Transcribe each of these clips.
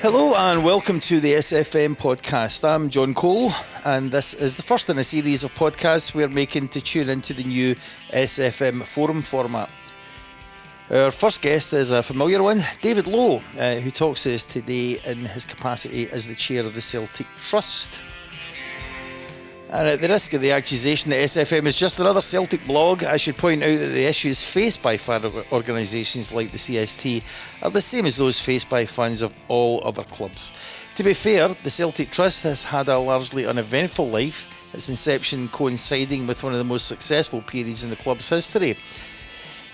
Hello and welcome to the SFM podcast. I'm John Cole, and this is the first in a series of podcasts we're making to tune into the new SFM forum format. Our first guest is a familiar one, David Lowe, uh, who talks to us today in his capacity as the chair of the Celtic Trust. And at the risk of the accusation that SFM is just another Celtic blog, I should point out that the issues faced by fan organisations like the CST are the same as those faced by fans of all other clubs. To be fair, the Celtic Trust has had a largely uneventful life, its inception coinciding with one of the most successful periods in the club's history.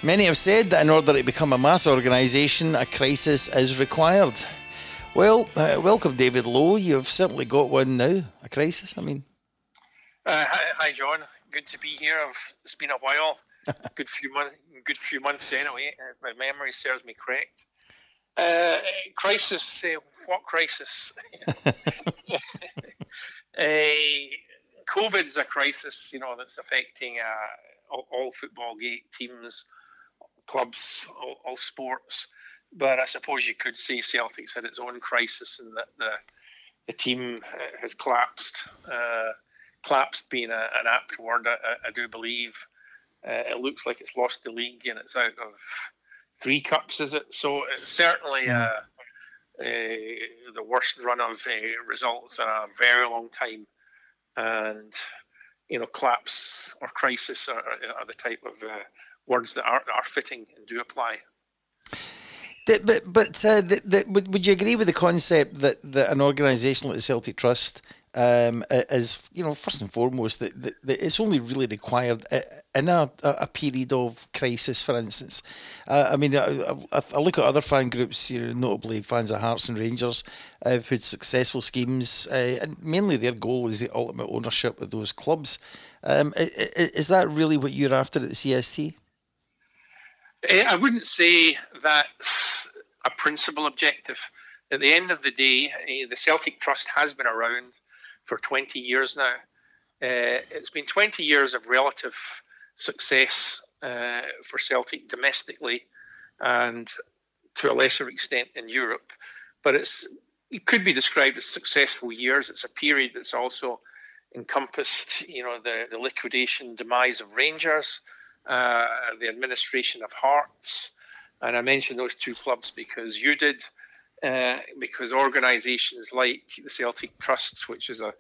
Many have said that in order to become a mass organisation, a crisis is required. Well, uh, welcome, David Lowe. You've certainly got one now, a crisis. I mean, uh, hi, hi, John. Good to be here. I've, it's been a while. good few months. Good few months anyway. If my memory serves me correct. Uh, crisis. Uh, what crisis? uh, COVID is a crisis. You know that's affecting uh, all, all, football teams, clubs, all, all, sports. But I suppose you could say Celtic's had its own crisis, and that the the team uh, has collapsed. Collapsed being a, an apt word, I, I do believe. Uh, it looks like it's lost the league and it's out of three cups, is it? So it's certainly uh, uh, the worst run of uh, results in a very long time. And, you know, collapse or crisis are, are the type of uh, words that are, are fitting and do apply. But but uh, the, the, would, would you agree with the concept that, that an organisation like the Celtic Trust um, is, you know, first and foremost, that, that, that it's only really required in a, a period of crisis, for instance. Uh, I mean, I, I, I, look at other fan groups, you know, notably fans of Hearts and Rangers, uh, who've had successful schemes, uh, and mainly their goal is the ultimate ownership of those clubs. Um, is that really what you're after at the CST? Eh, I wouldn't say that's a principal objective. At the end of the day, eh, the Celtic Trust has been around for 20 years now. Uh, it's been 20 years of relative success uh, for Celtic domestically and to a lesser extent in Europe. But it's it could be described as successful years. It's a period that's also encompassed, you know, the, the liquidation, demise of Rangers, uh, the administration of Hearts, and I mentioned those two clubs because you did uh, because organisations like the Celtic Trusts, which is a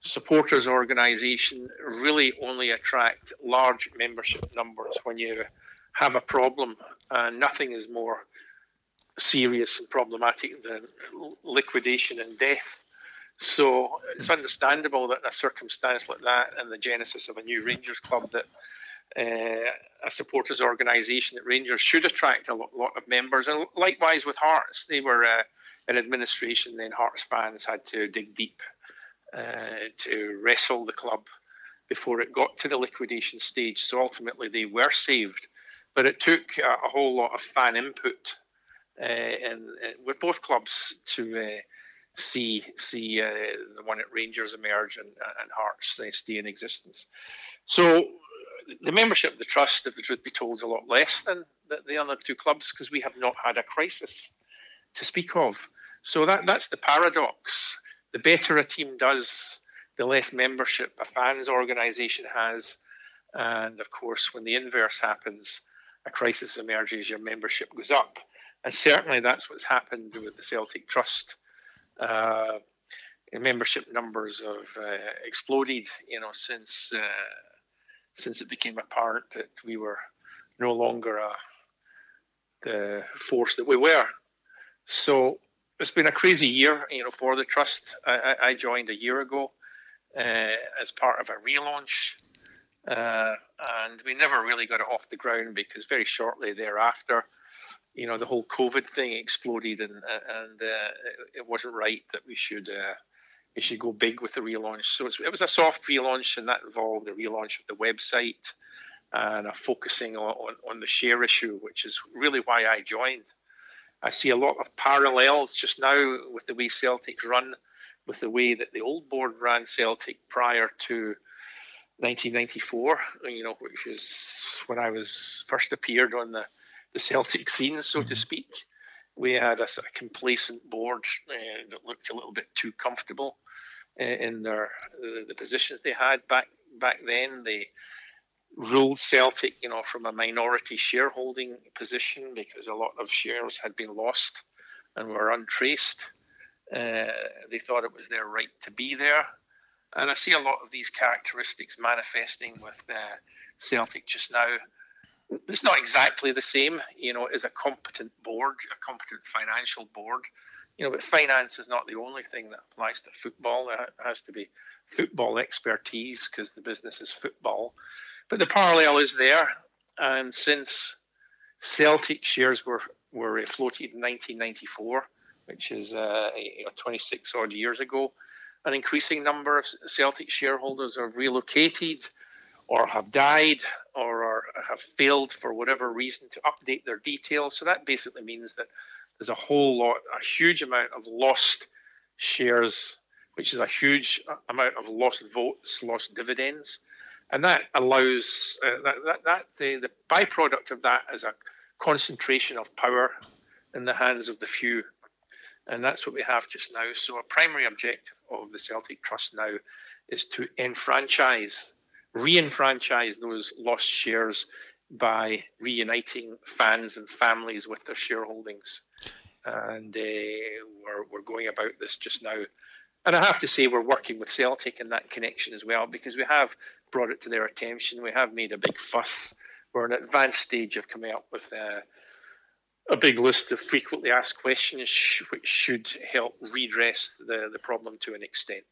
supporters organisation, really only attract large membership numbers when you have a problem. And nothing is more serious and problematic than liquidation and death. So it's understandable that in a circumstance like that and the genesis of a new Rangers club that uh, a supporters organisation that Rangers should attract a lot, lot, of members. And likewise with Hearts, they were uh, an administration, then Hearts fans had to dig deep uh, to wrestle the club before it got to the liquidation stage. So ultimately, they were saved. But it took a, a whole lot of fan input uh, and, uh, with both clubs to uh, see see the one at Rangers emerge and, and Hearts stay in existence. So the membership of the trust, if the truth be told, is a lot less than the, the other two clubs because we have not had a crisis to speak of. So that that's the paradox. The better a team does, the less membership a fans organisation has, and of course, when the inverse happens, a crisis emerges, your membership goes up, and certainly that's what's happened with the Celtic Trust. Uh, membership numbers have uh, exploded, you know, since uh, since it became apparent that we were no longer uh, the force that we were. So it's been a crazy year, you know, for the trust. I, I joined a year ago uh, as part of a relaunch, uh, and we never really got it off the ground because very shortly thereafter, you know, the whole COVID thing exploded, and and uh, it, wasn't right that we should uh, we should go big with the relaunch. So it was a soft relaunch, and that involved the relaunch of the website and a focusing on, on, on, the share issue, which is really why I joined. I see a lot of parallels just now with the way Celtic's run, with the way that the old board ran Celtic prior to 1994, you know, which is when I was first appeared on the, the Celtic scene, so to speak. We had a sort of complacent board uh, that looked a little bit too comfortable uh, in their the, the, positions they had back back then. They ruled Celtic, you know, from a minority shareholding position because a lot of shares had been lost and were untraced. Uh, they thought it was their right to be there, and I see a lot of these characteristics manifesting with Celtic just now it's not exactly the same, you know, as a competent board, a competent financial board. You know, but finance is not the only thing that applies to football. There has to be football expertise because the business is football. But the parallel is there. And since Celtic shares were, were floated in 1994, which is uh, 26 odd years ago, an increasing number of Celtic shareholders have relocated or have died or are, have failed for whatever reason to update their details. So that basically means that there's a whole lot, a huge amount of lost shares, which is a huge amount of lost votes, lost dividends. And that allows uh, that, that, that the, the byproduct of that is a concentration of power in the hands of the few. And that's what we have just now. So, a primary objective of the Celtic Trust now is to enfranchise re-enfranchise those lost shares by reuniting fans and families with their shareholdings. And uh, we're, we're going about this just now. And I have to say, we're working with Celtic in that connection as well, because we have brought it to their attention. We have made a big fuss. We're in an advanced stage of coming up with uh, a big list of frequently asked questions, which should help redress the, the problem to an extent.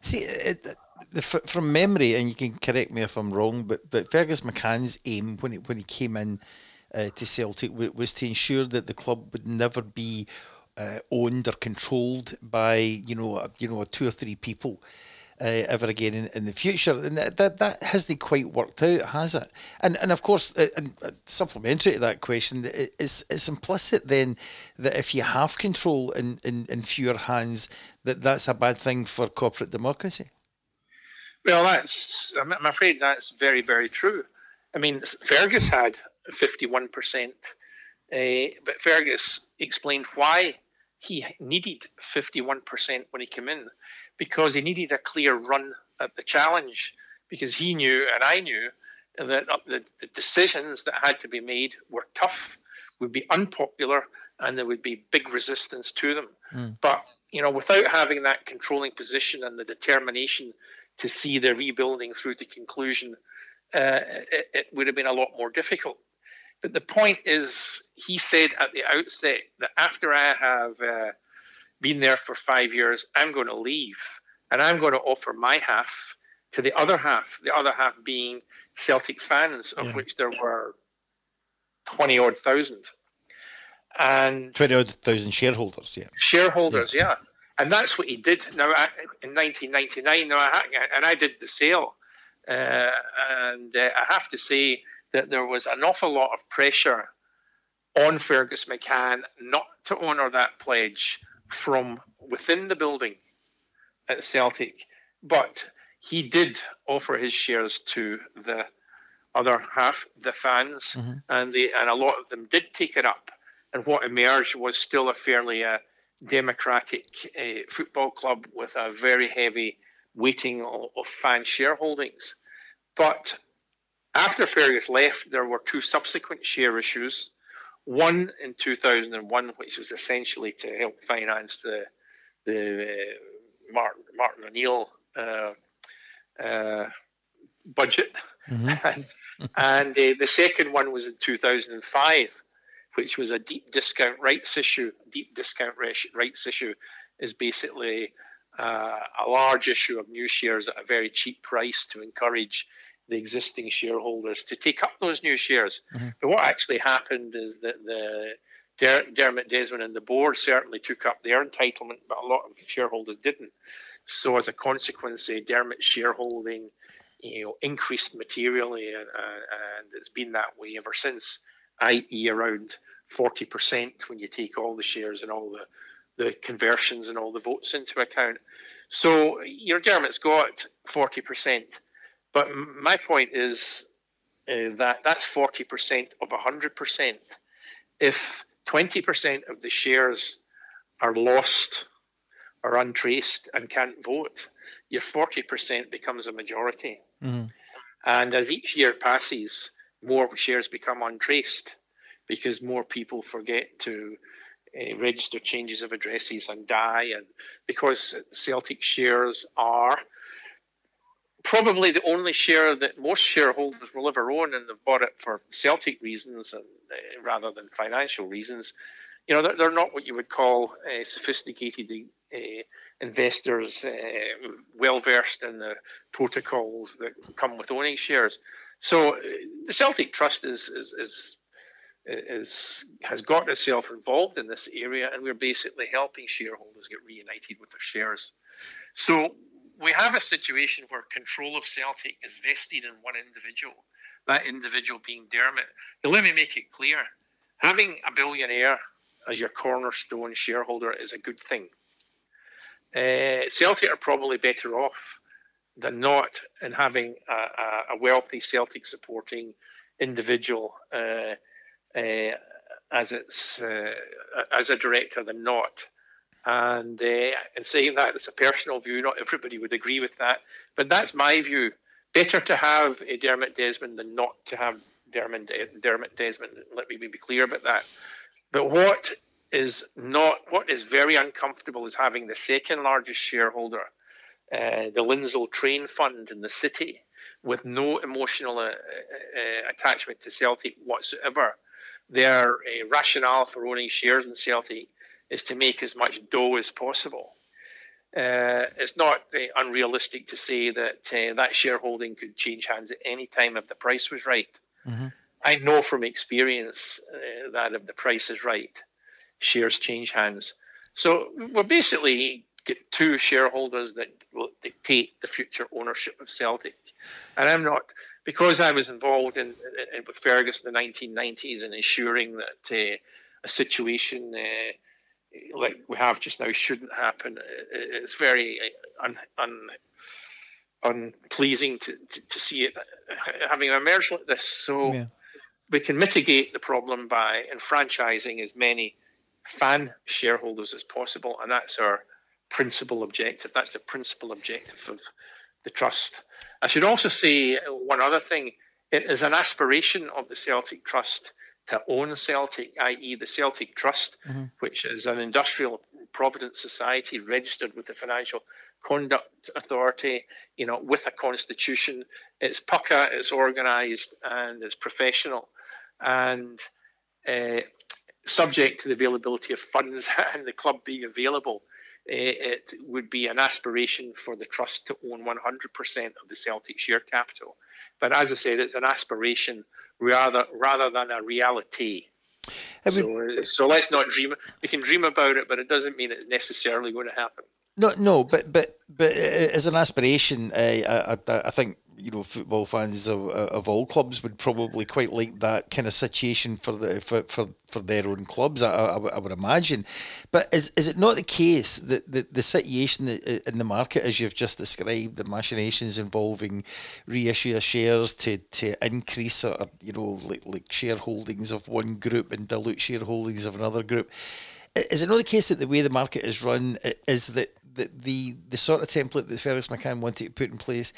See, it, the, from memory, and you can correct me if I'm wrong, but but Fergus McCann's aim when he, when he came in uh, to Celtic was to ensure that the club would never be uh, owned or controlled by you know you know two or three people uh, ever again in, in the future. And that, that, that hasn't quite worked out, has it? And and of course, uh, and uh, supplementary to that question, it's, it's implicit then that if you have control in, in, in fewer hands, that that's a bad thing for corporate democracy. Well, that's I'm afraid that's very very true. I mean, Fergus had 51%, uh, but Fergus explained why he needed 51% when he came in because he needed a clear run at the challenge because he knew and I knew that the, the decisions that had to be made were tough, would be unpopular, and there would be big resistance to them. Mm. But you know, without having that controlling position and the determination to see the rebuilding through to conclusion, uh, it, it, would have been a lot more difficult. But the point is, he said at the outset that after I have uh, been there for five years, I'm going to leave and I'm going to offer my half to the other half, the other half being Celtic fans, of yeah. which there were 20 odd thousand. And 20 odd thousand shareholders, yeah. Shareholders, yeah. yeah. And that's what he did. Now, in 1999, now I, and I did the sale. Uh, and uh, I have to say that there was an awful lot of pressure on Fergus McCann not to honour that pledge from within the building at Celtic, but he did offer his shares to the other half, the fans, mm-hmm. and the and a lot of them did take it up. And what emerged was still a fairly uh, democratic uh, football club with a very heavy weighting of, of fan shareholdings. But after Fergus left, there were two subsequent share issues. One in 2001, which was essentially to help finance the the uh, Martin, Martin O'Neill uh, uh, budget, mm-hmm. and, and uh, the second one was in 2005, which was a deep discount rights issue. Deep discount rights issue is basically uh, a large issue of new shares at a very cheap price to encourage the existing shareholders to take up those new shares. Mm-hmm. But what actually happened is that the Der- Dermot Desmond and the board certainly took up their entitlement, but a lot of shareholders didn't. So as a consequence, uh, Dermot's shareholding, you know, increased materially, and, uh, and it's been that way ever since. I.e., around 40% when you take all the shares and all the the conversions and all the votes into account. So your Dermot's got 40%. But my point is uh, that that's 40% of 100%. If 20% of the shares are lost or untraced and can't vote, your 40% becomes a majority. Mm-hmm. And as each year passes, more shares become untraced because more people forget to uh, register changes of addresses and die. And because Celtic shares are probably the only share that most shareholders will ever own, and they've bought it for Celtic reasons and, uh, rather than financial reasons. You know, they're, they're not what you would call uh, sophisticated uh, investors, uh, well versed in the protocols that come with owning shares. So uh, the Celtic Trust is, is, is is has got itself involved in this area, and we're basically helping shareholders get reunited with their shares. So we have a situation where control of Celtic is vested in one individual, that individual being Dermot. Now, let me make it clear having a billionaire as your cornerstone shareholder is a good thing. Uh, Celtic are probably better off than not in having a, a wealthy Celtic supporting individual uh, uh, as its uh, as a director than not. And uh, in saying that, it's a personal view. Not everybody would agree with that, but that's my view. Better to have a Dermot Desmond than not to have Dermot, Dermot Desmond. Let me be clear about that. But what is not what is very uncomfortable is having the second largest shareholder, uh, the Lindsell Train Fund in the city, with no emotional uh, uh, attachment to Celtic whatsoever. Their uh, rationale for owning shares in Celtic is to make as much dough as possible. Uh, it's not uh, unrealistic to say that uh, that shareholding could change hands at any time if the price was right. Mm-hmm. I know from experience uh, that if the price is right, shares change hands. So we're basically get two shareholders that will dictate the future ownership of Celtic. And I'm not, because I was involved in, in with Fergus in the 1990s and ensuring that uh, a situation uh, like we have just now shouldn't happen. It's very uh, un, un, unpleasing to, to, to, see it having emerged like this. So yeah. we can mitigate the problem by enfranchising as many fan shareholders as possible, and that's our principal objective. That's the principal objective of the trust. I should also say one other thing. It is an aspiration of the Celtic Trust to own Celtic, i.e., the Celtic Trust, mm-hmm. which is an industrial provident society registered with the Financial Conduct Authority, you know, with a constitution. It's pucka, it's organised, and it's professional, and uh, subject to the availability of funds and the club being available. Uh, it would be an aspiration for the trust to own 100% of the Celtic share capital. But as I said, it's an aspiration rather rather than a reality. I mean, so, so let's not dream. We can dream about it, but it doesn't mean it's necessarily going to happen. No, no, but but but as an aspiration, uh, I, I, I think you know football fans of, uh, of all clubs would probably quite like that kind of situation for the for, for, for their own clubs. I, I, I would imagine, but is is it not the case that the, the situation uh, in the market as you've just described, the machinations involving reissue of shares to, to increase or you know like like shareholdings of one group and dilute shareholdings of another group? Is it not the case that the way the market is run is that the, the, the sort of template that Fergus McCann wanted to put in place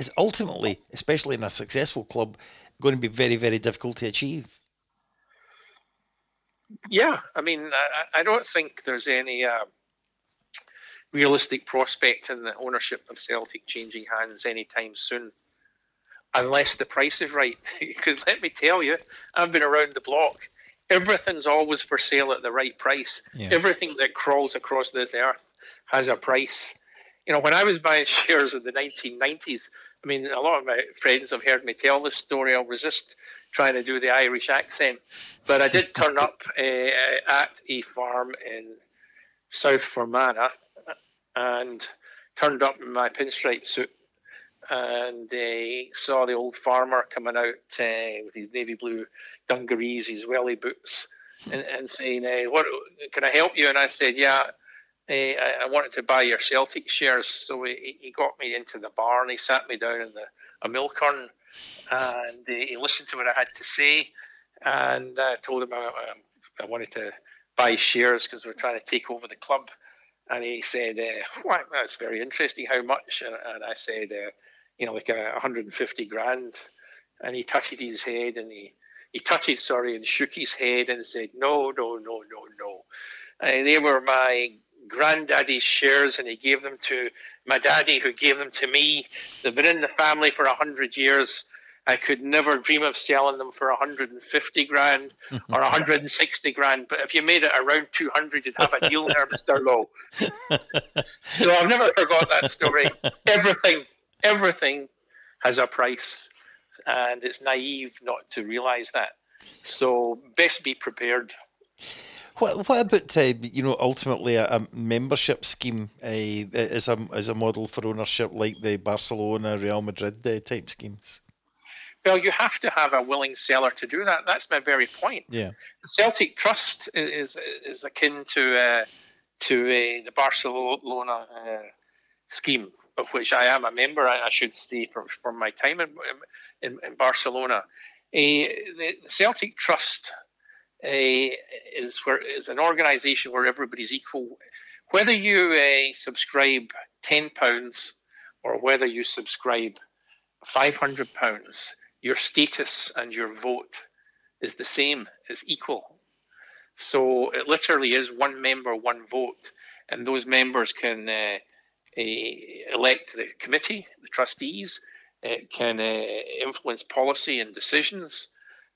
is ultimately, especially in a successful club, going to be very, very difficult to achieve. Yeah, I mean, I, I don't think there's any uh, realistic prospect in the ownership of Celtic changing hands anytime soon, unless the price is right. because let me tell you, I've been around the block. Everything's always for sale at the right price. Yeah. Everything that crawls across this earth has a price. You know, when I was buying shares in the 1990s, I mean, a lot of my friends have heard me tell this story. I'll resist trying to do the Irish accent, but I did turn up uh, at a farm in South Fermanagh and turned up in my pinstripe suit and uh, saw the old farmer coming out uh, with his navy blue dungarees, his welly boots, and, and saying, uh, "What can I help you?" And I said, "Yeah, uh, I, wanted to buy your Celtic shares, so he, he got me into the bar and he sat me down in the a milkern and uh, he listened to what I had to say and I told him I, I wanted to buy shares because we're trying to take over the club. And he said, uh, well, that's very interesting. How much? And, and I said, uh, you know, like a 150 grand. And he touched his head and he, he touched, sorry, and shook his head and said, no, no, no, no, no. And they were my granddaddy's shares and he gave them to my daddy who gave them to me. They've been in the family for a hundred years. I could never dream of selling them for 150 grand or 160 grand. But if you made it around 200, you'd have a deal there, Mr. Lowe. so I've never forgot that story. Everything, everything has a price, and it's naive not to realise that. So best be prepared. What, what about uh, you know ultimately a, a membership scheme uh, as a as a model for ownership like the Barcelona Real Madrid uh, type schemes? Well, you have to have a willing seller to do that. That's my very point. Yeah. The Celtic Trust is is akin to uh, to uh, the Barcelona uh, scheme, of which I am a member. I, I should say from, from my time in in, in Barcelona. the Celtic Trust is where is an organisation where everybody's equal. Whether you uh, subscribe ten pounds or whether you subscribe five hundred pounds, your status and your vote is the same, is equal. So it literally is one member, one vote, and those members can uh, uh, elect the committee, the trustees, it can uh, influence policy and decisions,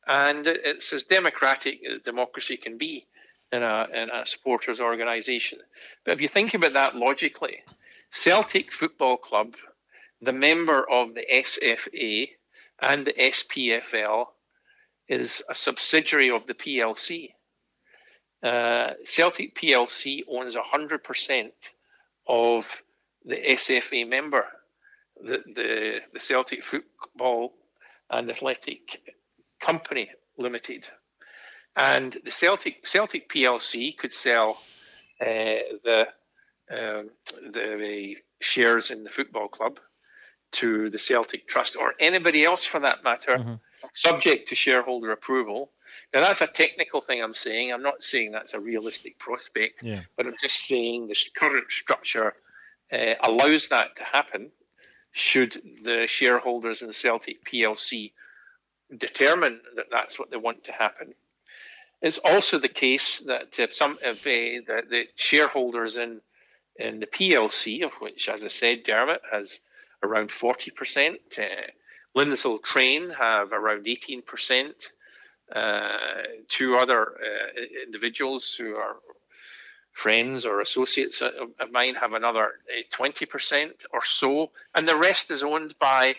and it's as democratic as democracy can be in a, in a supporters organisation. But if you think about that logically, Celtic Football Club, the member of the SFA, and the SPFL is a subsidiary of the PLC. Uh, Celtic PLC owns 100% of the SFA member, the, the, the Celtic Football and Athletic Company Limited. And the Celtic Celtic PLC could sell uh, the, um, the shares in the football club to the Celtic Trust or anybody else for that matter, mm-hmm. subject to shareholder approval. Now, that's a technical thing I'm saying. I'm not saying that's a realistic prospect, yeah. but I'm just saying the current structure uh, allows that to happen should the shareholders in Celtic PLC determine that that's what they want to happen. It's also the case that if some of the, the shareholders in in the PLC, of which, as I said, Dermot has around 40%. Uh, Lindsell Train have around 18%. Uh, two other uh, individuals who are friends or associates of mine have another 20% uh, or so, and the rest is owned by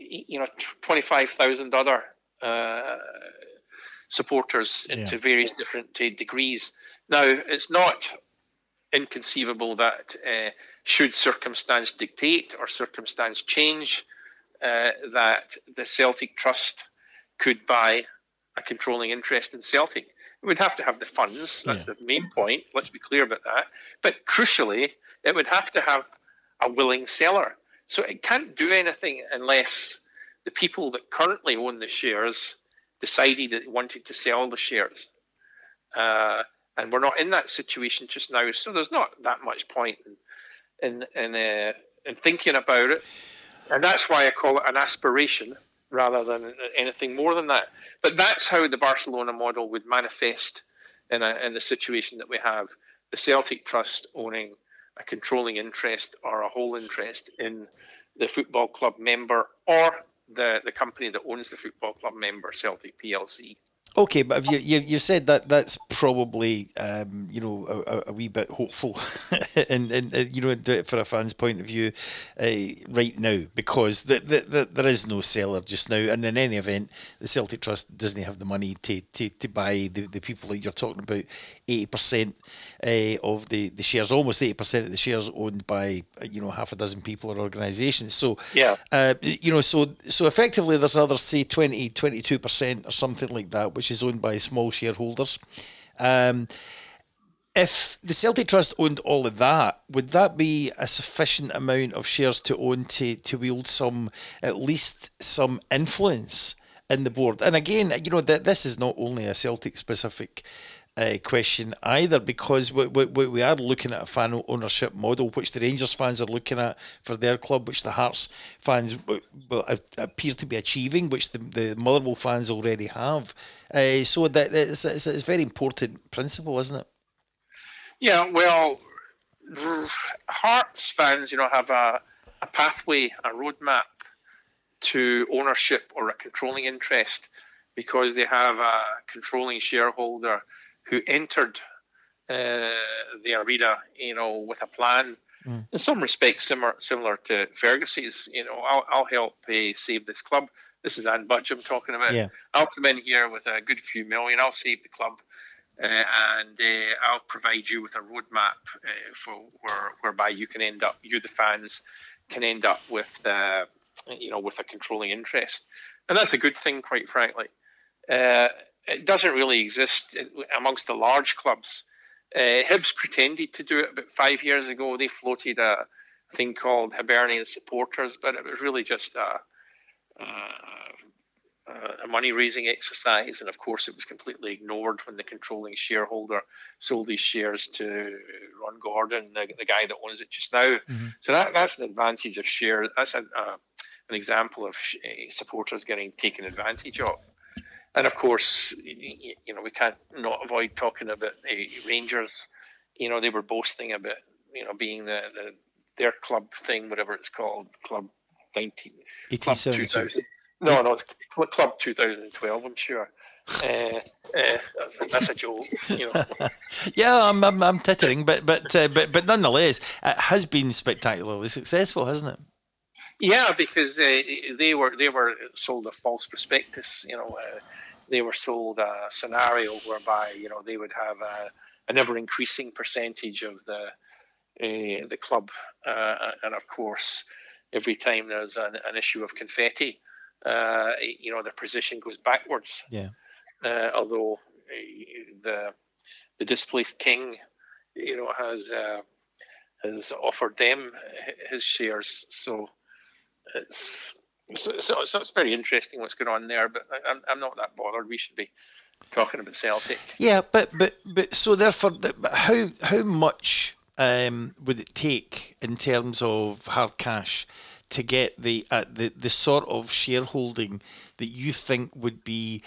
you know 25,000 other uh, supporters into yeah. various different uh, degrees. Now, it's not inconceivable that uh, should circumstance dictate or circumstance change, uh, that the Celtic Trust could buy a controlling interest in Celtic. It would have to have the funds. That's yeah. the main point. Let's be clear about that. But crucially, it would have to have a willing seller. So it can't do anything unless the people that currently own the shares decided that they wanted to sell the shares. Uh, and we're not in that situation just now. So there's not that much point in in in, uh, in thinking about it, and that's why I call it an aspiration rather than anything more than that. But that's how the Barcelona model would manifest in a, in the situation that we have: the Celtic Trust owning a controlling interest or a whole interest in the football club member or the, the company that owns the football club member, Celtic PLC. Okay, but you, you you said that that's probably um, you know a, a, wee bit hopeful, and, and uh, you know for a fan's point of view, uh, right now because the, the, the, there is no seller just now, and in any event, the Celtic Trust doesn't have the money to, to, to buy the, the people that you're talking about. Eighty percent uh, of the, the shares, almost eighty percent of the shares owned by you know half a dozen people or organisations. So yeah, uh, you know so so effectively there's another say 20, 22 percent or something like that which is owned by small shareholders. Um, if the Celtic Trust owned all of that, would that be a sufficient amount of shares to own to, to wield some, at least some influence in the board. And again, you know, that this is not only a Celtic specific uh, question either because we, we, we are looking at a fan ownership model which the Rangers fans are looking at for their club which the Hearts fans will appear to be achieving which the, the Motherwell fans already have. Uh, so that it's, it's, it's a very important principle isn't it? Yeah well Hearts fans you know have a, a pathway a roadmap to ownership or a controlling interest because they have a controlling shareholder who entered uh, the arena, you know, with a plan. Mm. In some respects, similar similar to Fergus's. You know, I'll, I'll help uh, save this club. This is Anne Budge I'm talking about. Yeah. I'll come in here with a good few million. I'll save the club, uh, and uh, I'll provide you with a roadmap uh, for where, whereby you can end up. You, the fans, can end up with, uh, you know, with a controlling interest, and that's a good thing, quite frankly. It doesn't really exist amongst the large clubs. Uh, Hibs pretended to do it about five years ago. They floated a thing called Hibernian supporters, but it was really just a, a, a money raising exercise. And of course, it was completely ignored when the controlling shareholder sold his shares to Ron Gordon, the, the guy that owns it just now. Mm-hmm. So that, that's an advantage of share. That's a, an example of uh, supporters getting taken advantage of and of course, you know, we can't not avoid talking about the Rangers. You know, they were boasting about you know being the, the their club thing, whatever it's called, Club 19, Club 2000. No, no, it's Club 2012. I'm sure. Uh, uh, that's a joke, you know. yeah, I'm, I'm, I'm tittering, but but uh, but but nonetheless, it has been spectacularly successful, hasn't it? Yeah, because uh, they were they were sold a false prospectus. You know, uh, they were sold a scenario whereby you know they would have a, an ever increasing percentage of the uh, the club, uh, and of course, every time there's an, an issue of confetti, uh, you know, their position goes backwards. Yeah. although the the displaced king, you know, has has offered them his shares, so it's so, so, so, it's very interesting what's going on there, but I, am I'm not that bothered. We should be talking about Celtic. Yeah, but but but so therefore, how how much um, would it take in terms of hard cash to get the uh, the the sort of shareholding that you think would be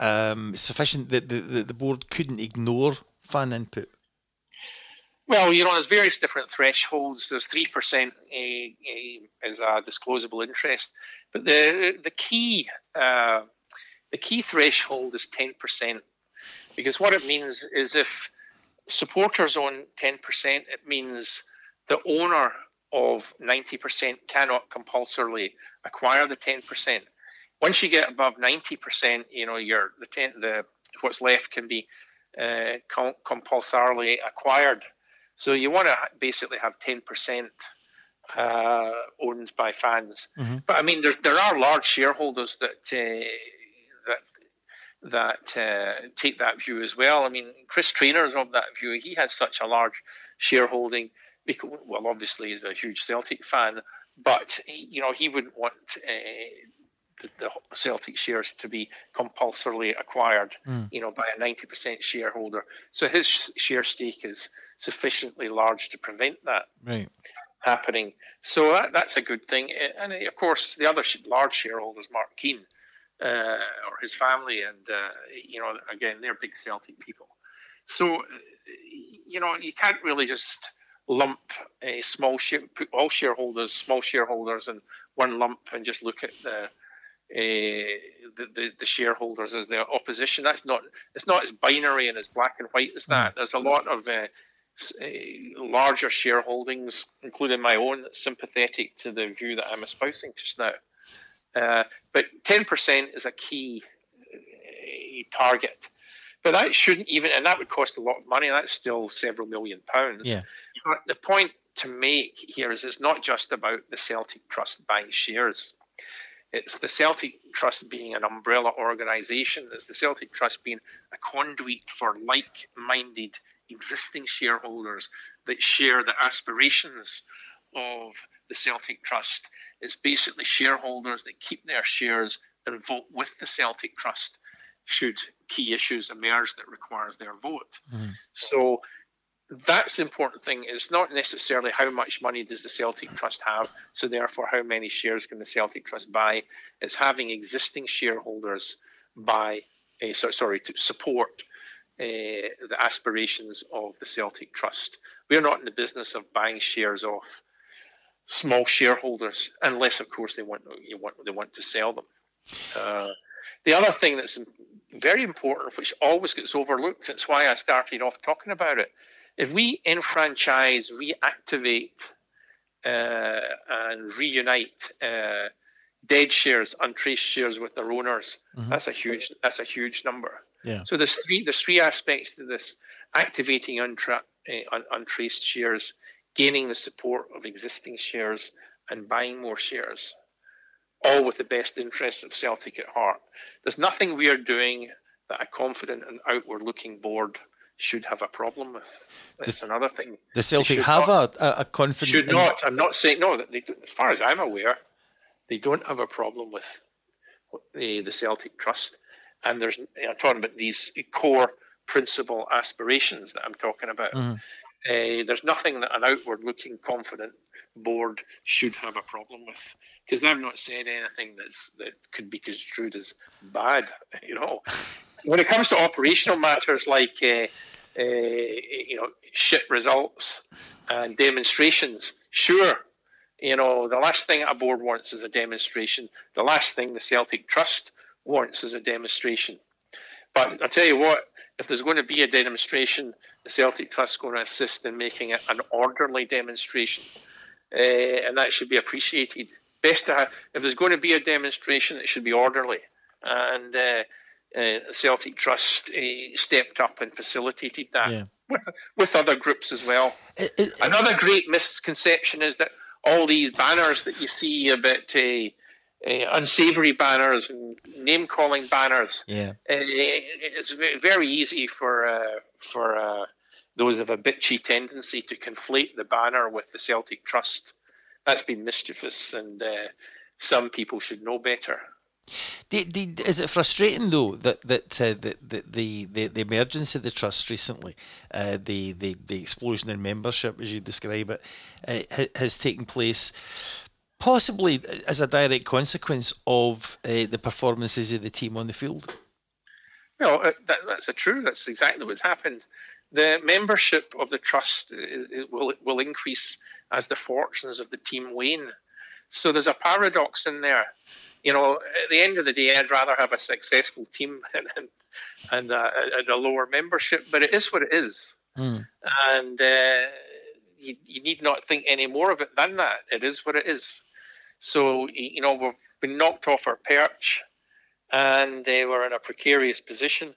um, sufficient that the, the board couldn't ignore fan input? Well, you know, there's various different thresholds. There's three percent as a disclosable interest, but the the key uh, the key threshold is ten percent, because what it means is if supporters own ten percent, it means the owner of ninety percent cannot compulsorily acquire the ten percent. Once you get above ninety percent, you know, your the ten, the what's left can be uh, compulsorily acquired so you want to basically have 10% uh, owned by fans. Mm-hmm. But I mean, there, there are large shareholders that uh, that that uh, take that view as well. I mean, Chris Trainer's of that view. He has such a large shareholding. Because, well, obviously, he's a huge Celtic fan, but you know he wouldn't want uh, the, the, Celtic shares to be compulsorily acquired, mm. you know, by a ninety percent shareholder. So his share stake is sufficiently large to prevent that right. happening. So that, that's a good thing. And of course, the other large shareholders, Mark Keane uh, or his family, and uh, you know, again, they're big Celtic people. So you know, you can't really just lump a small share, put all shareholders, small shareholders, in one lump and just look at the uh, the, the, the, shareholders as the opposition. That's not it's not as binary and as black and white as that. Mm. There's a lot of uh, larger shareholdings, including my own, that's sympathetic to the view that I'm espousing just now. Uh, but 10% is a key uh, target. But that shouldn't even, and that would cost a lot of money. That's still several million pounds. Yeah. But the point to make here is it's not just about the Celtic Trust buying shares. It's the Celtic Trust being an umbrella organisation. It's the Celtic Trust being a conduit for like minded existing shareholders that share the aspirations of the Celtic Trust. It's basically shareholders that keep their shares and vote with the Celtic Trust should key issues emerge that requires their vote. Mm. So that's the important thing. It's not necessarily how much money does the Celtic Trust have, so therefore how many shares can the Celtic Trust buy. It's having existing shareholders buy, uh, so, sorry, to support uh, the aspirations of the Celtic Trust. We're not in the business of buying shares off small shareholders, unless, of course, they want you want they want to sell them. Uh, the other thing that's very important, which always gets overlooked, that's why I started off talking about it. If we enfranchise, reactivate, uh, and reunite uh, dead shares, untraced shares with their owners, mm-hmm. that's a huge that's a huge number. Yeah. So there's three there's three aspects to this: activating untra- uh, un- untraced shares, gaining the support of existing shares, and buying more shares all with the best interests of Celtic at heart. There's nothing we are doing that a confident and outward looking board should have a problem with. That's the, another thing. The Celtic have not, a, a confident. Should not. I'm not saying no. They, as far as I'm aware, they don't have a problem with the the Celtic Trust. And there's I'm talking about these core principal aspirations that I'm talking about. Mm. Uh, there's nothing that an outward looking confident board should have a problem with because I've not said anything that's that could be construed as bad. You know, when it comes to operational matters like uh, uh, you know shit results and demonstrations, sure. You know, the last thing a board wants is a demonstration. The last thing the Celtic Trust wants is a demonstration. But I tell you what, if there's going to be a demonstration, the Celtic Trust is going to assist in making it an orderly demonstration, uh, and that should be appreciated best to have, if there's going to be a demonstration, it should be orderly. And uh, uh, Celtic Trust uh, stepped up and facilitated that yeah. with, with, other groups as well. It, it, Another great misconception is that all these banners that you see about uh, uh, unsavory banners and name calling banners. Yeah, uh, it's very easy for uh, for uh, those of a bitchy tendency to conflate the banner with the Celtic Trust that's been mischievous, and uh, some people should know better. Is it frustrating though that that uh, the, the, the the emergence of the trust recently, uh, the, the the explosion in membership as you describe it, uh, has taken place, possibly as a direct consequence of uh, the performances of the team on the field? Well, uh, that, that's a true. That's exactly what's happened. The membership of the trust uh, will will increase as the fortunes of the team wane. So there's a paradox in there. You know, at the end of the day, I'd rather have a successful team and and, and, uh, and a lower membership, but it is what it is. Mm. And uh, you, you need not think any more of it than that. It is what it is. So, you know, we've been knocked off our perch and they were in a precarious position.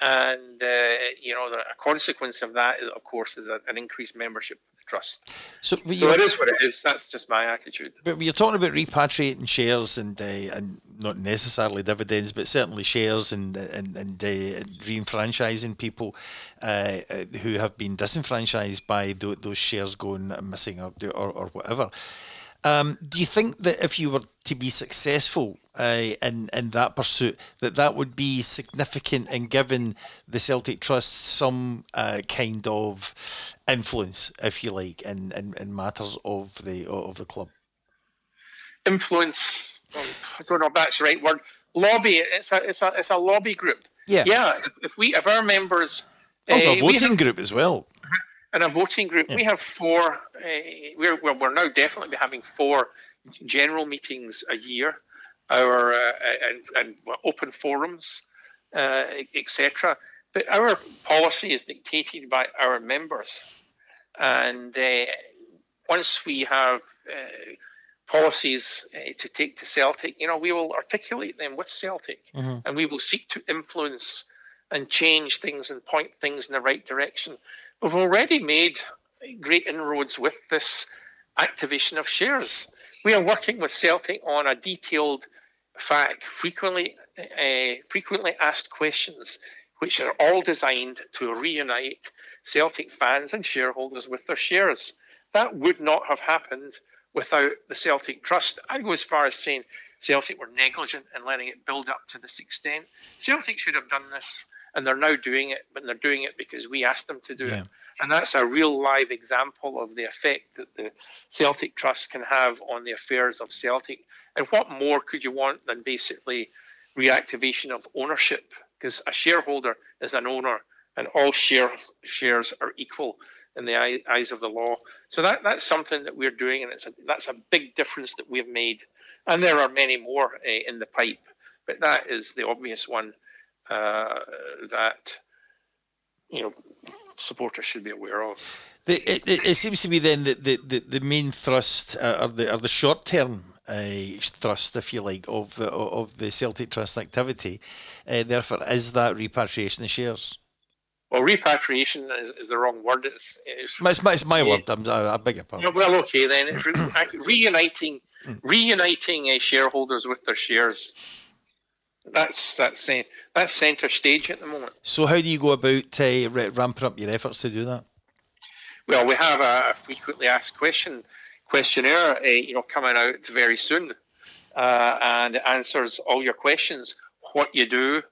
And, uh, you know, the, a consequence of that, of course, is a, an increased membership trust. So, so it is what it is. That's just my attitude. But you're talking about repatriating shares and uh, and not necessarily dividends, but certainly shares and and and uh, re-enfranchising people uh, who have been disenfranchised by th- those shares going missing or or, or whatever. Um, do you think that if you were to be successful uh, in in that pursuit, that that would be significant in giving the Celtic Trust some uh, kind of influence, if you like, in, in, in matters of the of the club? Influence. I don't know if that's the right word. Lobby. It's a it's a it's a lobby group. Yeah. Yeah. If we if our members also uh, a voting have, group as well in a voting group, yeah. we have four. Uh, we're, we're we're now definitely having four general meetings a year, our uh, and, and open forums, uh, etc. But our policy is dictated by our members, and uh, once we have uh, policies uh, to take to Celtic, you know, we will articulate them with Celtic, mm-hmm. and we will seek to influence and change things and point things in the right direction. We've already made great inroads with this activation of shares. We are working with Celtic on a detailed FAQ, frequently uh, frequently asked questions, which are all designed to reunite Celtic fans and shareholders with their shares. That would not have happened without the Celtic Trust. I go as far as saying Celtic were negligent in letting it build up to this extent. Celtic should have done this, and they're now doing it, but they're doing it because we asked them to do yeah. it. And that's a real live example of the effect that the Celtic Trust can have on the affairs of Celtic. And what more could you want than basically reactivation of ownership? Because a shareholder is an owner, and all shares shares are equal in the eyes of the law. So that that's something that we're doing, and it's a, that's a big difference that we've made. And there are many more uh, in the pipe, but that is the obvious one uh, that you know supporters should be aware of. The, it, it, seems to me then that the, the, the main thrust uh, are the are the short term uh, thrust, if you like, of the of the Celtic Trust activity. Uh, therefore, is that repatriation of shares? Well, repatriation is, is the wrong word. It's, it's, it's my, it's my yeah. word. I'm, I, I beg your pardon. Well, okay then. It's re- reuniting reuniting uh, shareholders with their shares. That's that's uh, that's centre stage at the moment. So, how do you go about uh, ramping up your efforts to do that? Well, we have a frequently asked question questionnaire, uh, you know, coming out very soon, uh, and it answers all your questions. What you do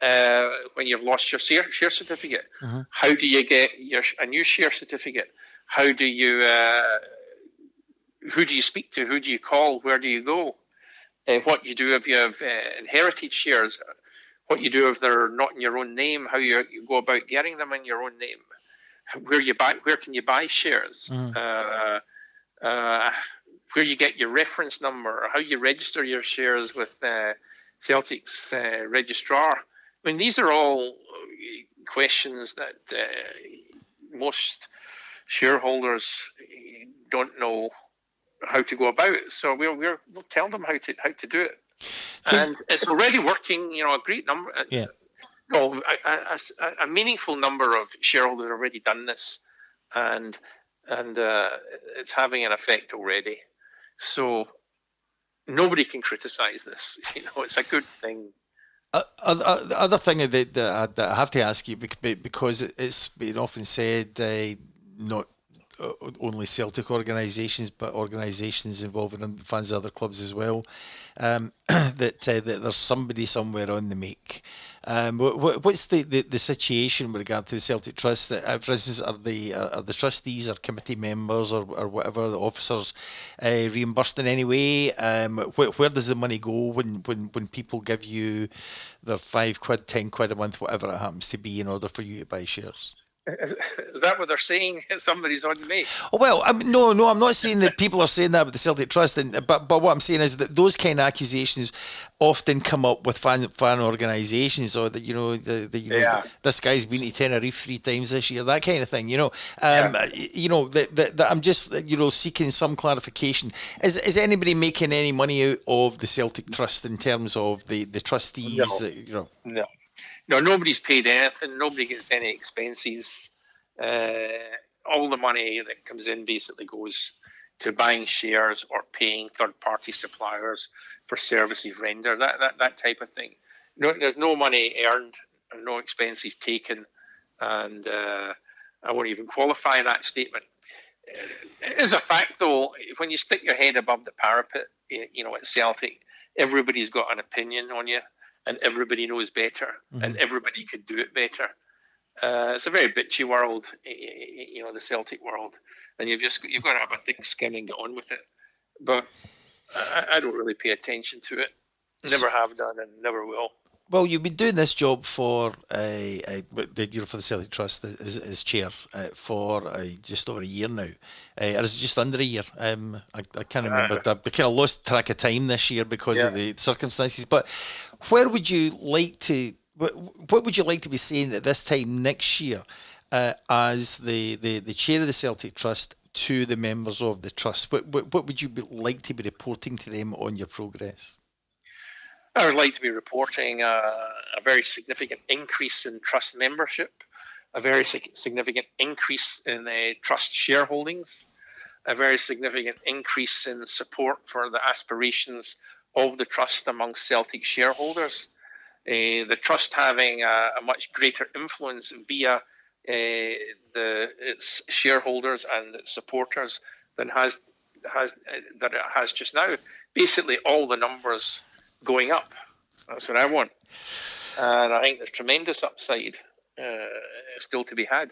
uh, when you've lost your share, share certificate? Uh-huh. How do you get your a new share certificate? How do you uh, who do you speak to? Who do you call? Where do you go? Uh, what you do if you have uh, inherited shares? What you do if they're not in your own name? How you, you go about getting them in your own name? Where you buy? Where can you buy shares? Uh-huh. Uh, where you get your reference number? How you register your shares with uh, Celtic's uh, registrar? I mean, these are all questions that most shareholders don't know how to go about. it. So we'll, we'll, we'll tell them how to how to do it, and it's already working. You know, a great number. Uh, yeah. No, a, a, a, meaningful number of shareholders have already done this, and and uh, it's having an effect already. So nobody can criticize this. You know, it's a good thing. Uh, uh, the other thing that, that, I have to ask you because it's been often said, uh, not only Celtic organisations, but organisations involving fans of other clubs as well. Um, that, uh, that there's somebody somewhere on the make. Um, what, what's the, the, the, situation with regard to the Celtic Trust? Uh, for instance, are the uh, are the trustees or committee members or, or whatever the officers uh, reimbursed in any way? Um, wh- where does the money go when, when, when people give you their five quid, ten quid a month, whatever it happens to be, in order for you to buy shares? Is that what they're saying? Somebody's on me. Oh, well, I'm, no, no, I'm not saying that people are saying that with the Celtic Trust, and, but but what I'm saying is that those kind of accusations often come up with fan fan organisations, or that you know, the, the you know, yeah. this guy's been to Tenerife three times this year, that kind of thing. You know, um, yeah. you know that, that, that I'm just you know seeking some clarification. Is is anybody making any money out of the Celtic Trust in terms of the the trustees? No. That, you know, no no, nobody's paid anything. Nobody gets any expenses. Uh, all the money that comes in basically goes to buying shares or paying third-party suppliers for services rendered. That that, that type of thing. No, there's no money earned, and no expenses taken, and uh, I won't even qualify that statement. It is a fact, though, when you stick your head above the parapet, you know, at Celtic, everybody's got an opinion on you and everybody knows better mm-hmm. and everybody could do it better. Uh, it's a very bitchy world, you know, the Celtic world, and you've just you've got to have a thick skin and get on with it. But I, I don't really pay attention to it. Never have done and never will. Well, you've been doing this job for a, uh, uh, you know, for the Celtic Trust as, as chair uh, for uh, just over a year now, uh, or is it just under a year? Um, I, I can't remember. I, I kind of lost track of time this year because yeah. of the circumstances. But where would you like to? What, would you like to be saying at this time next year, uh, as the, the the chair of the Celtic Trust to the members of the trust? What what, what would you like to be reporting to them on your progress? I would like to be reporting a, a very significant increase in trust membership, a very significant increase in the trust shareholdings, a very significant increase in support for the aspirations of the trust among Celtic shareholders. Uh, the trust having a, a, much greater influence via uh, the its shareholders and its supporters than has has uh, that it has just now. basically all the numbers going up. That's what I want. And I think there's tremendous upside uh, still to be had.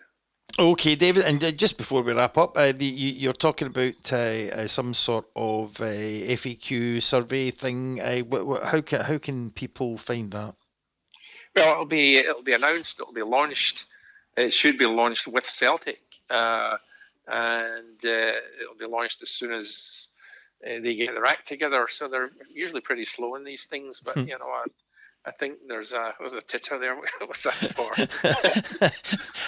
Okay, David, and uh, just before we wrap up, uh, the, you, are talking about uh, uh, some sort of uh, FAQ survey thing. how can how can people find that? Well, it'll be it'll be announced. It'll be launched. It should be launched with Celtic, and it'll be launched as soon as they get their act together. So they're usually pretty slow in these things, but hmm. you know. I think there's a was a titter there. What's that for?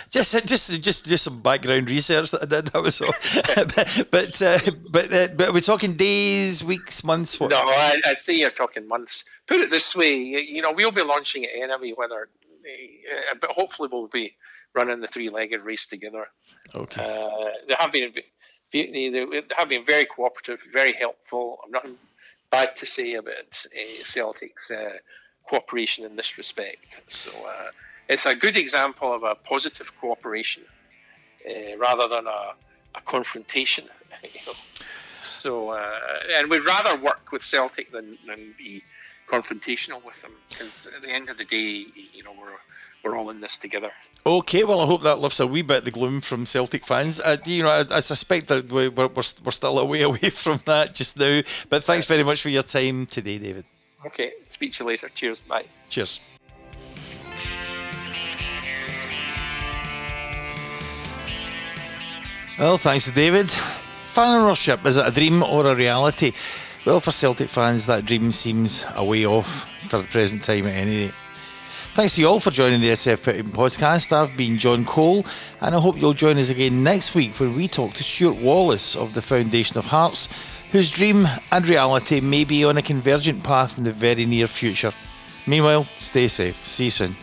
just, just, just, just some background research that I did. That was all. but, but, uh, but, uh, but we're talking days, weeks, months. What? No, I, would say you're talking months. Put it this way, you know, we'll be launching it anyway. Whether, uh, but hopefully we'll be running the three-legged race together. Okay. Uh, they have been, they have been very cooperative, very helpful. I'm not bad to say about uh, Celtic's uh, cooperation in this respect. So uh, it's a good example of a positive cooperation rather than a, a confrontation. You know? So, and we'd rather work with Celtic than, than be confrontational with them because at the end of the day, you know, we're we're all in this together. Okay, well, I hope that lifts a wee bit the gloom from Celtic fans. Uh, you know, I, I, suspect that we're, we're, we're still a way away from that just now. But thanks very much for your time today, David. Okay, speak to you later. Cheers. Bye. Cheers. Well, thanks to David. Fan ownership, is it a dream or a reality? Well, for Celtic fans, that dream seems a way off for the present time at any rate. Thanks to you all for joining the SFM podcast. I've been John Cole, and I hope you'll join us again next week when we talk to Stuart Wallace of the Foundation of Hearts whose dream and reality may be on a convergent path in the very near future. Meanwhile, stay safe. See you soon.